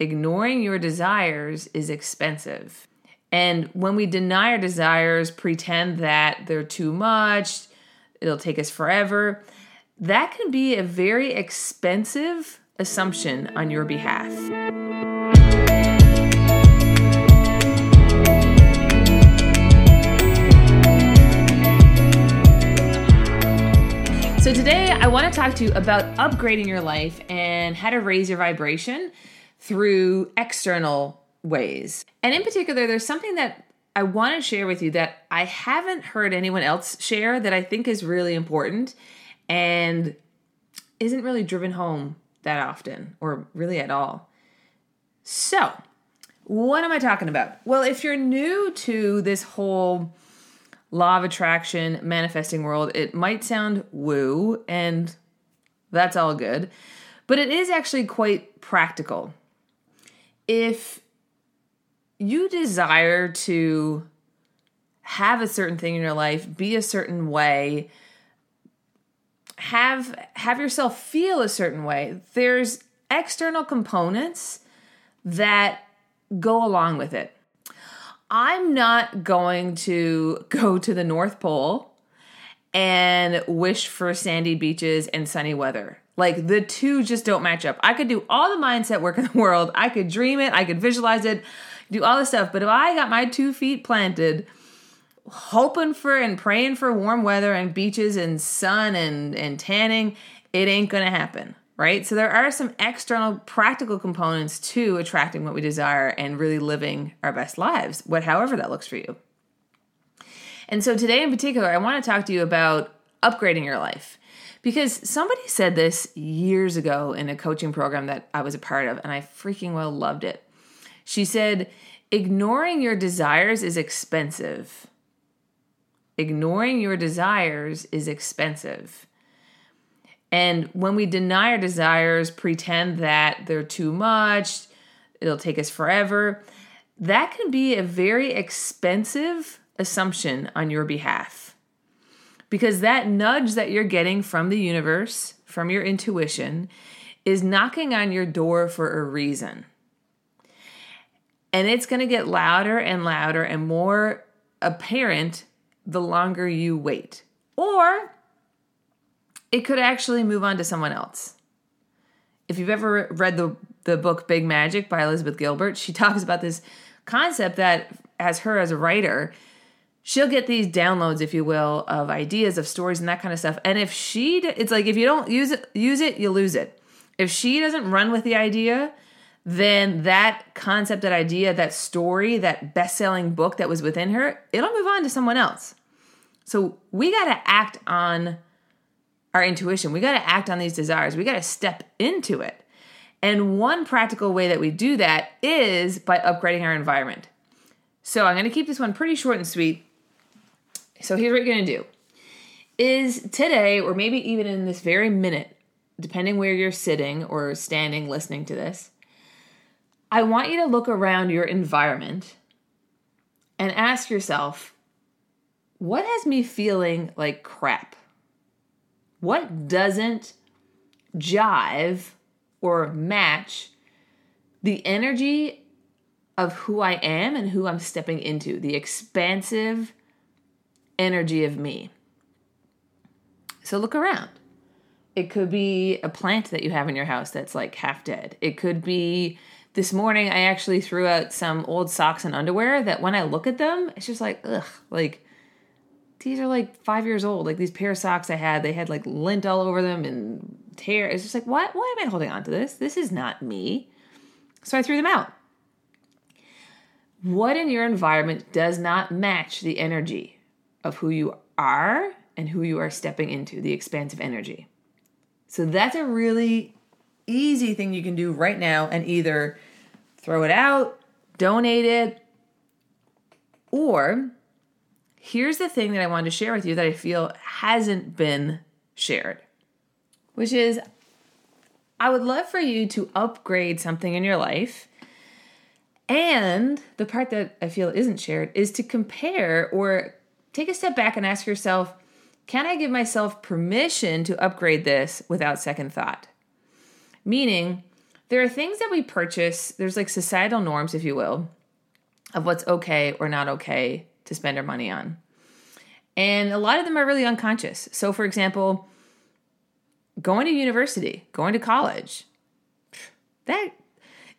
ignoring your desires is expensive. And when we deny our desires, pretend that they're too much, it'll take us forever, that can be a very expensive assumption on your behalf. So, today I want to talk to you about upgrading your life and how to raise your vibration through external ways. And in particular, there's something that I want to share with you that I haven't heard anyone else share that I think is really important and isn't really driven home that often or really at all. So, what am I talking about? Well, if you're new to this whole law of attraction manifesting world, it might sound woo, and that's all good, but it is actually quite practical. If you desire to have a certain thing in your life, be a certain way, have have yourself feel a certain way, there's external components that go along with it. I'm not going to go to the North Pole and wish for sandy beaches and sunny weather. Like the two just don't match up. I could do all the mindset work in the world. I could dream it, I could visualize it, do all this stuff. But if I got my two feet planted, hoping for and praying for warm weather and beaches and sun and, and tanning, it ain't gonna happen. Right? So there are some external practical components to attracting what we desire and really living our best lives, what however that looks for you. And so today in particular, I want to talk to you about upgrading your life. Because somebody said this years ago in a coaching program that I was a part of, and I freaking well loved it. She said, Ignoring your desires is expensive. Ignoring your desires is expensive. And when we deny our desires, pretend that they're too much, it'll take us forever, that can be a very expensive assumption on your behalf. Because that nudge that you're getting from the universe, from your intuition, is knocking on your door for a reason. And it's going to get louder and louder and more apparent the longer you wait. Or it could actually move on to someone else. If you've ever read the, the book Big Magic by Elizabeth Gilbert, she talks about this concept that, as her as a writer, she'll get these downloads, if you will, of ideas, of stories, and that kind of stuff. And if she, it's like if you don't use it, use it, you lose it. If she doesn't run with the idea, then that concept, that idea, that story, that best selling book that was within her, it'll move on to someone else. So we got to act on our intuition. We got to act on these desires. We got to step into it. And one practical way that we do that is by upgrading our environment. So I'm going to keep this one pretty short and sweet. So here's what you're to do. Is today or maybe even in this very minute, depending where you're sitting or standing listening to this, I want you to look around your environment and ask yourself, what has me feeling like crap? What doesn't jive or match the energy of who I am and who I'm stepping into, the expansive energy of me? So look around. It could be a plant that you have in your house that's like half dead. It could be this morning I actually threw out some old socks and underwear that when I look at them, it's just like, ugh, like these are like five years old. Like these pair of socks I had, they had like lint all over them and tear. It's just like, why, why am I holding on to this? This is not me. So I threw them out. What in your environment does not match the energy of who you are and who you are stepping into, the expansive energy? So that's a really easy thing you can do right now and either throw it out, donate it, or here's the thing that I wanted to share with you that I feel hasn't been shared, which is I would love for you to upgrade something in your life. And the part that I feel isn't shared is to compare or take a step back and ask yourself, can I give myself permission to upgrade this without second thought? Meaning, there are things that we purchase, there's like societal norms, if you will, of what's okay or not okay to spend our money on. And a lot of them are really unconscious. So, for example, going to university, going to college, that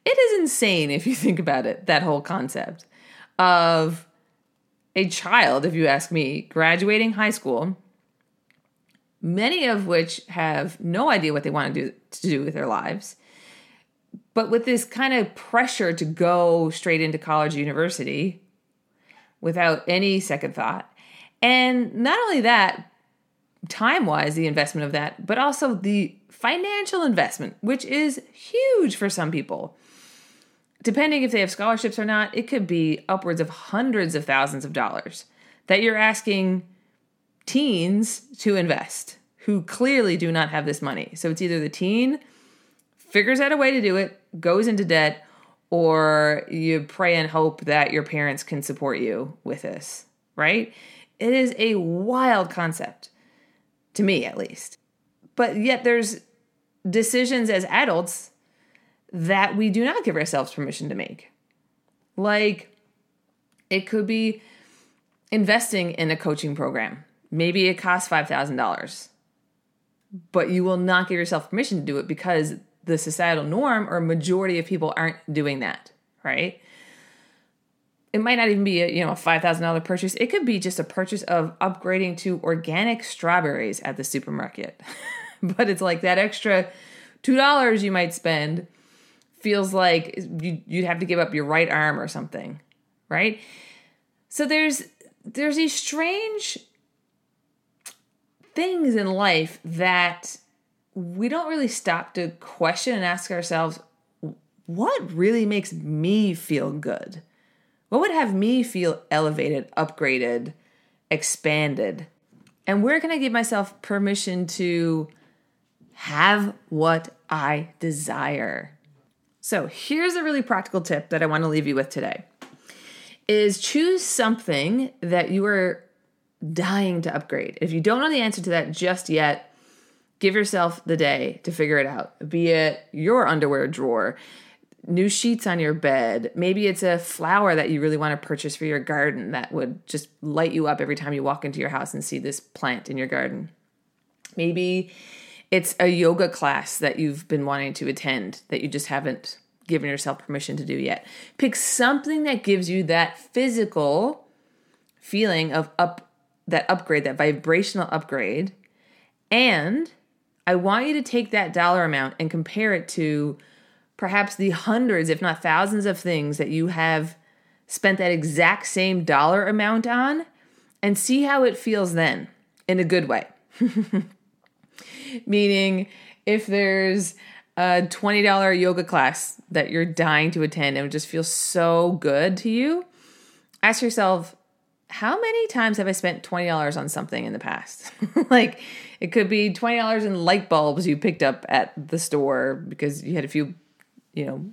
it is insane if you think about it, that whole concept of a child, if you ask me, graduating high school, many of which have no idea what they want to do to do with their lives. But with this kind of pressure to go straight into college university without any second thought. And not only that, time wise, the investment of that, but also the financial investment, which is huge for some people depending if they have scholarships or not, it could be upwards of hundreds of thousands of dollars that you're asking teens to invest who clearly do not have this money. So it's either the teen figures out a way to do it, goes into debt, or you pray and hope that your parents can support you with this, right? It is a wild concept, to me at least. But yet there's decisions as adults that we do not give ourselves permission to make. Like, it could be investing in a coaching program. Maybe it costs $5,000, but you will not give yourself permission to do it because the societal norm or majority of people aren't doing that, right? It might not even be a, you know, a $5,000 purchase. It could be just a purchase of upgrading to organic strawberries at the supermarket. but it's like that extra $2 you might spend feels like you, you'd have to give up your right arm or something, right? So there's there's these strange things in life that we don't really stop to question and ask ourselves what really makes me feel good? What would have me feel elevated, upgraded, expanded? And where can I give myself permission to have what I desire? So, here's a really practical tip that I want to leave you with today. Is choose something that you are dying to upgrade. If you don't know the answer to that just yet, give yourself the day to figure it out. Be it your underwear drawer, new sheets on your bed, maybe it's a flower that you really want to purchase for your garden that would just light you up every time you walk into your house and see this plant in your garden. Maybe it's a yoga class that you've been wanting to attend that you just haven't given yourself permission to do yet. Pick something that gives you that physical feeling of up that upgrade, that vibrational upgrade. And I want you to take that dollar amount and compare it to perhaps the hundreds, if not thousands, of things that you have spent that exact same dollar amount on and see how it feels then in a good way. Meaning, if there's a $20 yoga class that you're dying to attend and it just feels so good to you, ask yourself, how many times have I spent $20 on something in the past? like, it could be $20 in light bulbs you picked up at the store because you had a few, you know,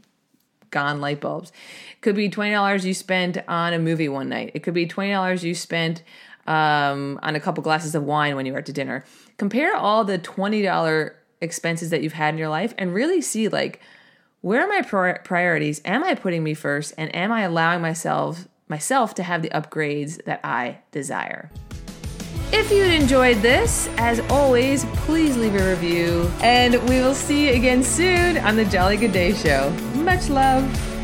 gone light bulbs. It could be $20 you spent on a movie one night. It could be $20 you spent um, on a couple glasses of wine when you were out to dinner. Compare all the $20 expenses that you've had in your life and really see like where are my priorities? Am I putting me first and am I allowing myself myself to have the upgrades that I desire? If you enjoyed this, as always, please leave a review and we will see you again soon on the Jolly Good Day Show. Much love.